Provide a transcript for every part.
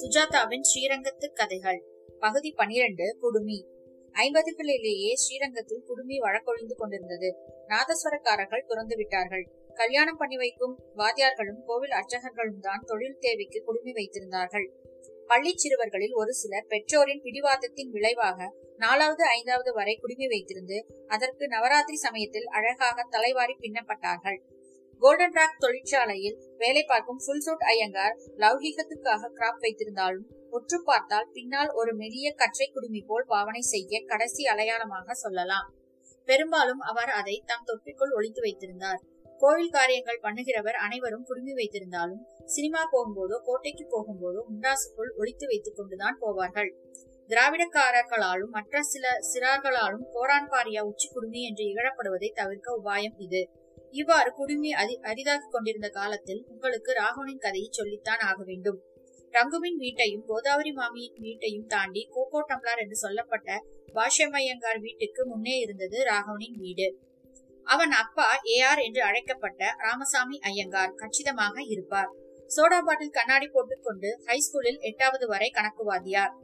சுஜாதாவின் ஸ்ரீரங்கத்து கதைகள். பகுதி பனிரெண்டு குடுமி. ஐம்பதுகளிலேயே ஸ்ரீரங்கத்தில் குடுமி வழக்கொழிந்து கொண்டிருந்தது. நாதஸ்வரக்காரர்கள் துறந்து விட்டார்கள். கல்யாணம் பண்ணி வைக்கும் வாத்தியார்களும் கோவில் அர்ச்சகர்களும் தான் தொழில் தேவைக்கு குடுமி வைத்திருந்தார்கள். பள்ளி சிறுவர்களில் ஒரு சிலர் பெற்றோரின் பிடிவாதத்தின் விளைவாக நாலாவது ஐந்தாவது வரை குடுமி வைத்திருந்து அதற்கு நவராத்திரி சமயத்தில் அழகாக தலைவாரி பின்னப்பட்டார்கள். கோல்டன் ராக் தொழிற்சாலையில் வேலை பார்க்கும் ஃபுல் சூட் ஐயங்கார் லௌகீகத்துக்காக கிராப் வைத்திருந்தாலும் உற்று பார்த்தால் பின்னால் ஒரு மெலிய கற்றை குடுமி போல் பாவனை செய்ய கடைசி அடையாளமாக சொல்லலாம். பெரும்பாலும் அவர் அதை தம் தொப்பிக்குள் ஒழித்து வைத்திருந்தார். கோவில் காரியங்கள் பண்ணுகிறவர் அனைவரும் குடுமி வைத்திருந்தாலும் சினிமா போகும்போதோ கோட்டைக்கு போகும்போதோ முண்டாசுக்குள் ஒழித்து வைத்துக் கொண்டுதான் போவார்கள். திராவிடக்காரர்களாலும் மற்ற சில சிறார்களாலும் கோரான் பாரியா உச்சி குடுமி என்று இகழப்படுவதை தவிர்க்க உபாயம் இது. இவ்வாறு குடுமி அரி அரிதாகிக் கொண்டிருந்த காலத்தில் உங்களுக்கு ராகவனின் கதையை சொல்லித்தான் ஆக வேண்டும். ரங்குவின் வீட்டையும் கோதாவரி மாமியின் வீட்டையும் தாண்டி கோகோ டம்ளார் என்று சொல்லப்பட்ட பாஷ்யமையங்கார் வீட்டுக்கு முன்னே இருந்தது ராகவனின் வீடு. அவன் அப்பா ஏஆர் என்று அழைக்கப்பட்ட ராமசாமி ஐயங்கார் கச்சிதமாக இருப்பார். சோடா பாட்டில் கண்ணாடி போட்டுக்கொண்டு ஹைஸ்கூலில் எட்டாவது வரை கணக்குவாதியார்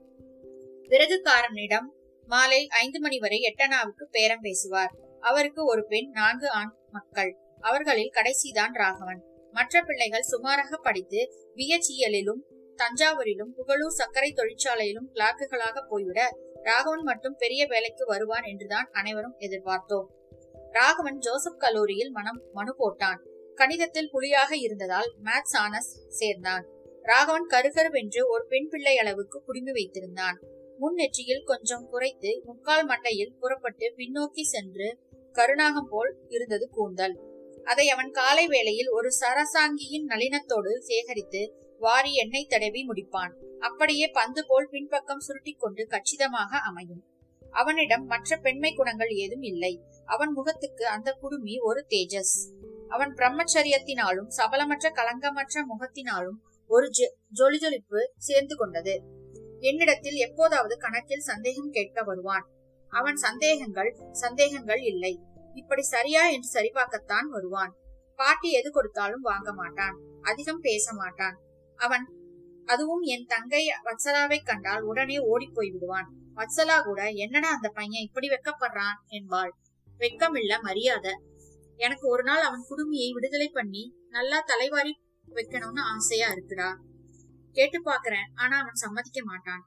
விறகுக்காரனிடம் மாலை ஐந்து மணி வரை எட்டனாவுக்கு பேரம் பேசுவார். அவருக்கு ஒரு பெண் நான்கு ஆண் மக்கள். அவர்களில் கடைசிதான் ராகவன். மற்ற பிள்ளைகள் சுமாராக படித்து பிஎச்இஎல்லிலும் தஞ்சாவூரிலும் புகழூர் சர்க்கரை தொழிற்சாலையிலும் கிளாக்குகளாக போய்விட ராகவன் மட்டும் பெரிய வேலைக்கு வருவான் என்றுதான் அனைவரும் எதிர்பார்த்தோம். ராகவன் ஜோசப் கல்லூரியில் மனம் மனு போட்டான். கணிதத்தில் புலியாக இருந்ததால் மேத்ஸ் ஆனஸ் சேர்ந்தான். ராகவன் கருகருவென்று ஒரு பெண் பிள்ளை அளவுக்கு குடுமி வைத்திருந்தான். முன் நெற்றியில் கொஞ்சம் குறைத்து முக்கால் மண்டையில் புறப்பட்டு பின்னோக்கி சென்று கருணாகம் போல் இருந்தது கூந்தல். அதை அவன் காலை வேளையில் ஒரு சரசாங்கியின் நளினத்தோடு சேகரித்து வாரி எண்ணெய் தடவி முடிப்பான். அப்படியே பந்து போல் பின்பக்கம் சுருட்டி கொண்டு கச்சிதமாக அமையும். அவனிடம் மற்ற பெண்மை குணங்கள் ஏதும் இல்லை. அவன் முகத்துக்கு அந்த குடுமி ஒரு தேஜஸ். அவன் பிரம்மச்சரியத்தினாலும் சபலமற்ற களங்கமற்ற முகத்தினாலும் ஒரு ஜொலிஜொலிப்பு சேர்ந்து கொண்டது. என்னிடத்தில் எப்போதாவது கணக்கில் சந்தேகம் கேட்க வருவான். அவன் சந்தேகங்கள் சந்தேகங்கள் இல்லை. இப்படி சரியா என்று சரிபார்க்கத்தான் வருவான். பாட்டி எது கொடுத்தாலும் வாங்க மாட்டான். அதிகம் பேச மாட்டான். அவன் அதுவும் என் தங்கை வத்சலாவை கண்டால் உடனே ஓடி போய் விடுவான். வத்சலா கூட என்னடா அந்த பையன் இப்படி வெக்கப்படுறான்? என்பாள். வெக்கமில்ல மரியாதை. எனக்கு ஒரு நாள் அவன் குடுமியை விடுதலை பண்ணி நல்லா தலைவாரி வைக்கணும்னு ஆசையா இருக்குடா. கேட்டு பாக்குறேன் ஆனா அவன் சம்மதிக்க மாட்டான்.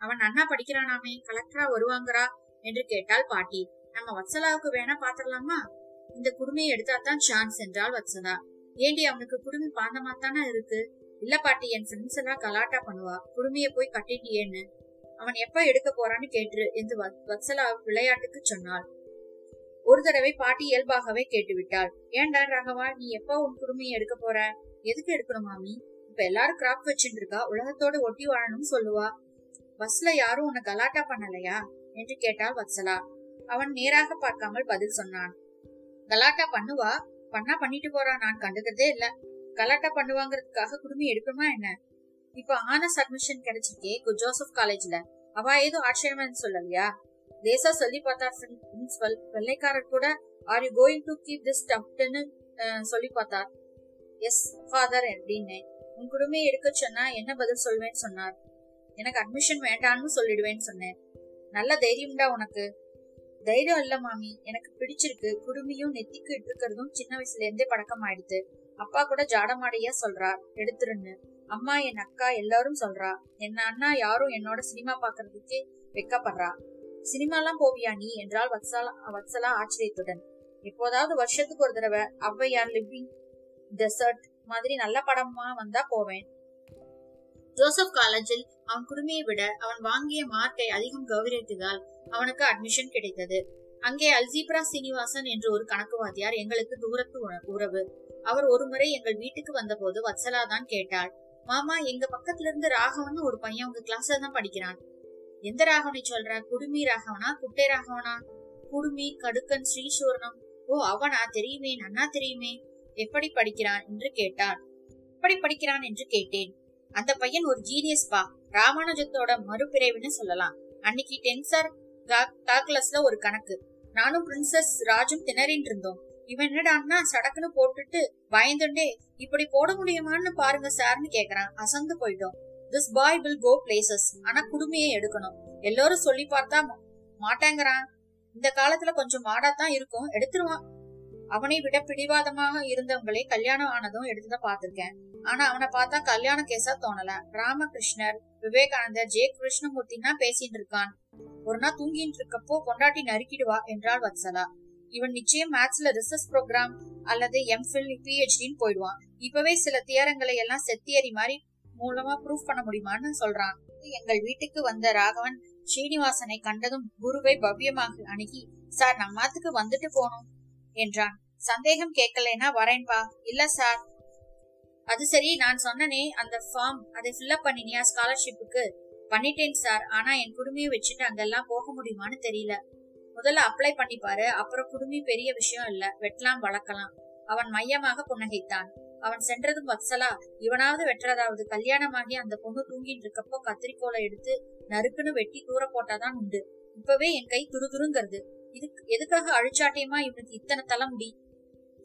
அவன் அண்ணா படிக்கிறானாமே கலெக்டரா வருவாங்கடா. என்று கேட்டாள் பாட்டி. நம்ம வத்சலாவுக்கு வேணா பாத்திரலாமா? இந்த குடுமையை எடுத்தாதான் சான்ஸ் என்றாள் வத்சலா. ஏண்டி அவனுக்கு குடுமி பாந்தமா தானே இருக்கு? இல்ல பாட்டி என் ஃப்ரெண்ட்ஸ் எல்லாம் கலாட்டா பண்ணுவா. குடுமைய போய் கட்டிட்டியேன்னு. அவன் எப்ப எடுக்க போறான்னு கேட்டு என்று வத்சலா விளையாட்டுக்கு சொன்னாள். ஒரு தடவை பாட்டி இயல்பாகவே கேட்டுவிட்டாள். ஏன்டா ராகவா நீ எப்ப உன் குடுமையை எடுக்க போற? எதுக்கு எடுக்கணும் மாமி? இப்ப எல்லாரும் கிராப் வச்சுட்டு இருக்கா உலகத்தோட ஒட்டி வாழணும்னு சொல்லுவா. பஸ்ல யாரும் உன்னை கலாட்டா பண்ணலையா? என்று கேட்டாள் வத்சலா. அவன் நேராக பார்க்காமல் பதில் சொன்னான். கலாட்டா பண்ணுவா? பண்ணா பண்ணிட்டு போறா நான் கண்டுக்கிறதே இல்ல. கலாட்டா பண்ணுவாங்கிறதுக்காக குடுமி எடுக்கணுமா என்ன? இப்ப ஆனஸ் அட்மிஷன் கிடைச்சிருக்கே ஜோசப் காலேஜ்ல அவ ஏதோ ஆட்சேபம் சொல்லலையா? தேசா சொல்லி பார்த்தா பிரின்சிபல் வெள்ளைக்காரர் கூட are you going to keep this டப்ட்னு சொல்லி பார்த்தார். எஸ் ஃபாதர் அப்படின்னு உன் குடுமையை எடுக்க சொன்னா என்ன பதில் சொல்வேன்னு? சொன்னார். எனக்கு அட்மிஷன் வேண்டான்னு சொல்லிடுவேன்னு சொன்னேன். நல்ல தைரியம்டா உனக்கு. தைரியம் இல்ல மாமி. எனக்கு பிடிச்சிருக்கு. குடுமியும் நெத்திக்கு இட்டுக்கிறதும் சின்ன வயசுல இருந்தே பழக்கம் ஆயிடுது. அப்பா கூட ஜாடமாடையா சொல்றா. எடுத்துருன்னு. அம்மா என் அக்கா எல்லாரும் சொல்றா. என் அண்ணா யாரும் என்னோட சினிமா பாக்குறதுக்கே வெக்கப்படுறா. சினிமாலாம் போவியா நீ? என்றால் வத்சலா வத்சலா ஆச்சரியத்துடன். எப்போதாவது வருஷத்துக்கு ஒரு தடவை ஔவையார் லிவிங் டெசர்ட் மாதிரி நல்ல படமா வந்தா போவேன். ஜோசப் காலேஜில் அவன் குடுமையை விட அவன் வாங்கிய மார்க்கை அதிகம் கௌரவித்ததால் அவனுக்கு அட்மிஷன் கிடைத்தது. அங்கே அல்ஜிப்ரா சீனிவாசன் என்று ஒரு கணக்குவாதியார் எங்களுக்கு தூரத்து உறவு. அவர் ஒருமுறை எங்கள் வீட்டுக்கு வந்தபோது வத்சலா தான் கேட்டாள் மாமா எங்க பக்கத்துல இருந்து ராகவன் ஒரு பையன் உங்க கிளாஸ்ல தான் படிக்கிறான். எந்த ராகவனை சொல்ற? குடுமி ராகவனா? குட்டை ராகவனா? குடுமி கடுக்கன் ஸ்ரீசூர்ணம். ஓ அவனா? தெரியுமே நன்னா தெரியுமே. எப்படி படிக்கிறான்? என்று கேட்டார். எப்படி படிக்கிறான்? என்று கேட்டேன். அந்த பையன் ஒரு ஜீனியஸ் பா. ராமானுஜத்தோட மறுபிறவின்னு சொல்லலாம். அன்னைக்கு டென்சர் கால்குலஸ்ல ஒரு கணக்கு. நானும் பிரின்சஸ் ராஜும் திணறின் இருந்தோம். இவன் என்னடான்னா சடக்குன்னு போட்டுட்டு பயந்துண்டே இப்படி போட முடியுமான்னு பாருங்க சார்னு கேக்குறான். அசந்து போயிட்டோம். This boy will go places ஆனா குடுமையை எடுக்கணும். எல்லாரும் சொல்லி பார்த்தா மா- மாட்டேங்கிறான். இந்த காலத்துல கொஞ்சம் மாடாதான் இருக்கும். எடுத்துருவான். அவனை விட பிடிவாதமாக இருந்தவங்களே கல்யாணம் ஆனதும் எடுத்துதான் பார்த்திருக்கேன். ஆனா அவனை பார்த்தா கல்யாண கேஸா தோணல. ராமகிருஷ்ணர் விவேகானந்தர் ஜே கிருஷ்ணமூர்த்தின்னா பேசிட்டு இருக்கான். ஒரு நாள் தூங்கிட்டு இருக்கப்போ பொண்டாட்டி நறுக்கிடுவா என்றாள் வத்சலா. இவன் நிச்சயம் மேத்ஸ்ல ரிசர்ச் ப்ரோக்ராம் அல்லது எம்ஃபில் பிஹெச்டின்னு போயிடுவான். இப்பவே சில தியரங்களை எல்லாம் செத்தியரி மாதிரி மூலமா ப்ரூஃப் பண்ண முடியுமான்னு சொல்றான். எங்கள் வீட்டுக்கு வந்த ராகவன் ஸ்ரீனிவாசனை கண்டதும் குருவை பவ்யமாக அணுகி சார் நம்மாத்துக்கு வந்துட்டு போனோம் என்றான். சந்தேகம் கேட்கலைன்னா வரேன்பா இல்ல சார் அது சரி நான் சொன்னனே அந்த ஃபார்ம் அதை ஃபில்அப் பண்ணினியா ஸ்காலர்ஷிப்புக்கு பண்ணிட்டேன் சார் ஆனா என் குடுமையை வச்சுட்டு அங்கெல்லாம் போக முடியுமான்னு தெரியல. முதல்ல அப்ளை பண்ணி பாரு. அப்புறம் குடுமி பெரிய விஷயம் இல்ல. வெட்டலாம் வளர்க்கலாம். அவன் மையமாக புன்னகைத்தான். அவன் சென்றதும் வத்சலா. இவனாவது வெட்டுறதாவது. கல்யாணமாகி அந்த பொண்ணு தூங்கிட்டு இருக்கப்போ கத்திரிக்கோலை எடுத்து நறுக்குன்னு வெட்டி தூர போட்டாதான் உண்டு. இப்பவே என் கை துருதுருங்கிறது. இதுக்கு எதுக்காக அழிச்சாட்டியமா இவனுக்கு இத்தனை தலைமுடி.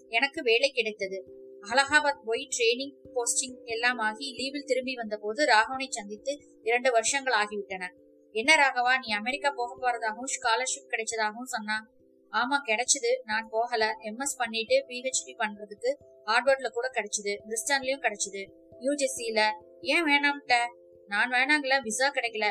எனக்கு வேலை கிடைத்தது. அலகாபாத் போய் ட்ரெயினிங் போஸ்டிங் எல்லாம் ஆகி லீவில் திரும்பி வந்தபோது ராகவனை சந்தித்து இரண்டு வருஷங்கள் ஆகிவிட்டன. என்ன ராகவா நீ அமெரிக்கா போக போறதாகவும் ஸ்காலர்ஷிப் கிடைச்சதாகவும் சொன்னான் ஆமா கிடைச்சது. நான் போகல. எம்எஸ் பண்ணிட்டு பிஹெச்டி பண்றதுக்கு ஹார்வர்ட்ல கூட கிடைச்சது. பிரிஸ்டன்லயும் கிடைச்சது. யூஜிசில ஏன் வேணாம்ட்ட? நான் வேணாங்கள விசா கிடைக்கல.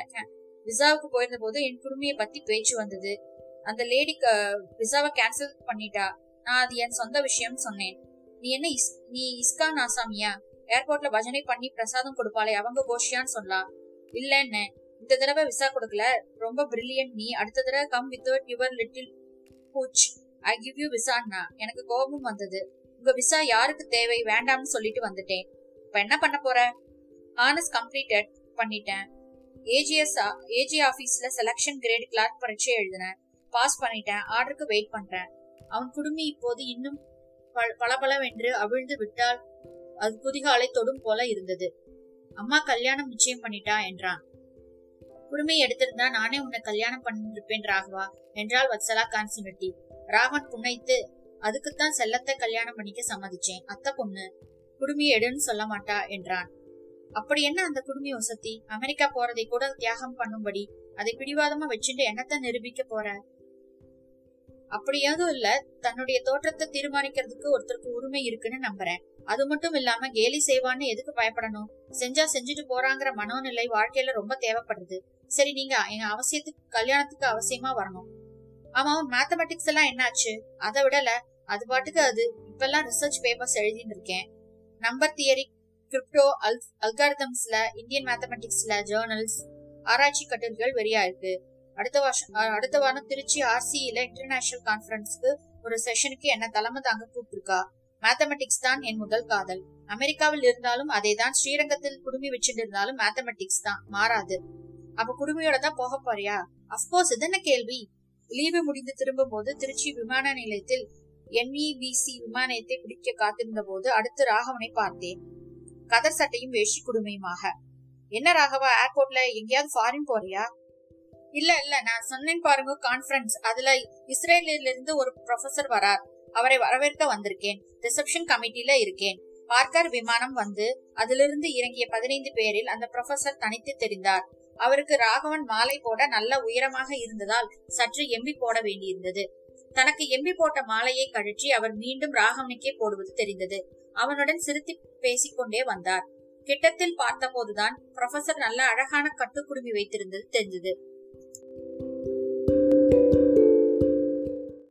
விசாவுக்கு போயிருந்த போது என் குடும்பிய பத்தி பேச்சு வந்தது. அந்த லேடிக்கு விசாவை கேன்சல் பண்ணிட்டா. நான் அது என் சொந்த விஷயம் சொன்னேன். நீ என்ன இஸ்- நீ இஸ்கான் ஆசாமியா? ஏர்போர்ட்ல பஜனை பண்ணி பிரசாதம் கொடுப்பாளே அவங்க கோஷியான்னு சொல்லா. என்ன இந்த தடவை விசா கொடுக்கல. ரொம்ப பிரில்லியன்ட் நீ. அடுத்த தடவை come without your little pooch I give you விசான்னா எனக்கு கோபம் வந்தது. உங்க விசா யாருக்கு தேவை? வேண்டாம்னு சொல்லிட்டு வந்துட்டேன். இப்ப என்ன பண்ண போற? ஹானஸ் கம்ப்ளீட்டட் பண்ணிட்டேன். ஏஜிஎஸ் ஏஜி ஆபீஸ்ல செலக்ஷன் கிரேட் கிளார்க் பரீட்சை எழுதினேன். பாஸ் பண்ணிட்டேன் ஆர்டருக்கு வெயிட் பண்றேன். அவன் குடுமி இப்போது இன்னும் பல- பளபளவென்று அவிழ்ந்து விட்டால் அது குதிகாலை தொடும் போல இருந்தது. அம்மா கல்யாணம் நிச்சயம் பண்ணிட்டா என்றான். குடுமையை எடுத்திருந்தா நானே உன்னை கல்யாணம் பண்ணிருப்பேன் ராகவா என்றாள் வத்சலா கான்சினிட்டி ராகவன் புன்னைத்து அதுக்குத்தான் செல்லத்தை கல்யாணம் பண்ணிக்க சம்மதிச்சேன். அத்தை பொண்ணு குடுமி எடுன்னு சொல்ல மாட்டா என்றான். அப்படி என்ன அந்த குடுமி வசதி? அமெரிக்கா போறதை கூட தியாகம் பண்ணும்படி அதை பிடிவாதமா வச்சுட்டு என்னத்த நிரூபிக்க போற? அப்படி எதுவும் இல்ல தன்னுடைய தோற்றத்தை தீர்மானிக்கிறதுக்கு ஒருத்தருக்கு உரிமை இருக்குன்னு நம்புறேன். அது மட்டும் இல்லாம கேலி செய்வான்னு எதுக்கு பயப்படணும்? செஞ்சா செஞ்சுட்டு போறாங்கிற மனோநிலை வாழ்க்கையில ரொம்ப தேவைப்படுது. சரி நீங்க எங்க அவசியத்துக்கு கல்யாணத்துக்கு அவசியமா வரணும். ஆமா மேத்தமெட்டிக்ஸ் எல்லாம் என்னாச்சு? அதை விடல. அது பாட்டுக்கு அது. இப்பெல்லாம் ரிசர்ச் பேப்பர்ஸ் எழுதிட்டு இருக்கேன். நம்பர் தியரி கிரிப்டோ அல் அல்காரிதம்ஸ்ல இந்தியன் மேத்தமெட்டிக்ஸ்ல ஜேர்னல்ஸ் ஆராய்ச்சி கட்டுரைகள் வெறியா இருக்கு அடுத்த வருஷம் அஹ், அடுத்த வாரம் திருச்சி ஆர்சியில இன்டர்நேஷனல் கான்பரன்ஸ்க்கு ஒரு செஷனுக்கு என்ன தலைமை தாங்க கூப்பிட்டுருக்கா? மேத்தமெட்டிக்ஸ் தான் என் முதல் காதல். அமெரிக்காவில் இருந்தாலும் அதே தான் ஸ்ரீரங்கத்தில் குடுமி வச்சுட்டு இருந்தாலும் மேத்தமெட்டிக்ஸ் தான் மாறாது. அப்ப குடுமையோட தான் போக போறியா? அப்கோர்ஸ் இது என்ன கேள்வி? லீவு முடிந்து திரும்பும் போது திருச்சி விமான நிலையத்தில் என்இபிசி விமானத்தை பிடிக்க காத்திருந்த போது அடுத்து ராகவனை பார்த்தேன். கதர் சட்டையும் வேஷ்டி குடுமையுமாக. என்ன ராகவா ஏர்போர்ட்ல எங்கேயாவது ஃபாரின் போறியா? இல்ல இல்ல நான் சொன்னேன் பாருங்க கான்ஃபரன்ஸ் அதுல இஸ்ரேலில் இருந்து ஒரு ப்ரொஃபசர் வரார். அவரை வரவேற்க வந்திருக்கேன். ரிசப்ஷன் கமிட்டில இருக்கேன். பார்க்கர் விமானம் வந்து அதிலிருந்து இறங்கிய பதினைந்து பேரில் அந்த ப்ரொஃபசர் தனித்து தெரிந்தார். அவருக்கு ராகவன் மாலை போட நல்ல உயரமாக இருந்ததால் சற்று எம்பி போட வேண்டியிருந்தது. தனக்கு எம்பி போட்ட மாலையை கழற்றி அவர் மீண்டும் ராகவனுக்கே போடுவது தெரிந்தது. அவனுடன் சிரித்து பேசிக்கொண்டே வந்தார். கிட்டத்தில் பார்த்தபோதுதான் ப்ரொஃபசர் நல்ல அழகான கட்டுக்குடுமி வைத்திருந்தது தெரிந்தது.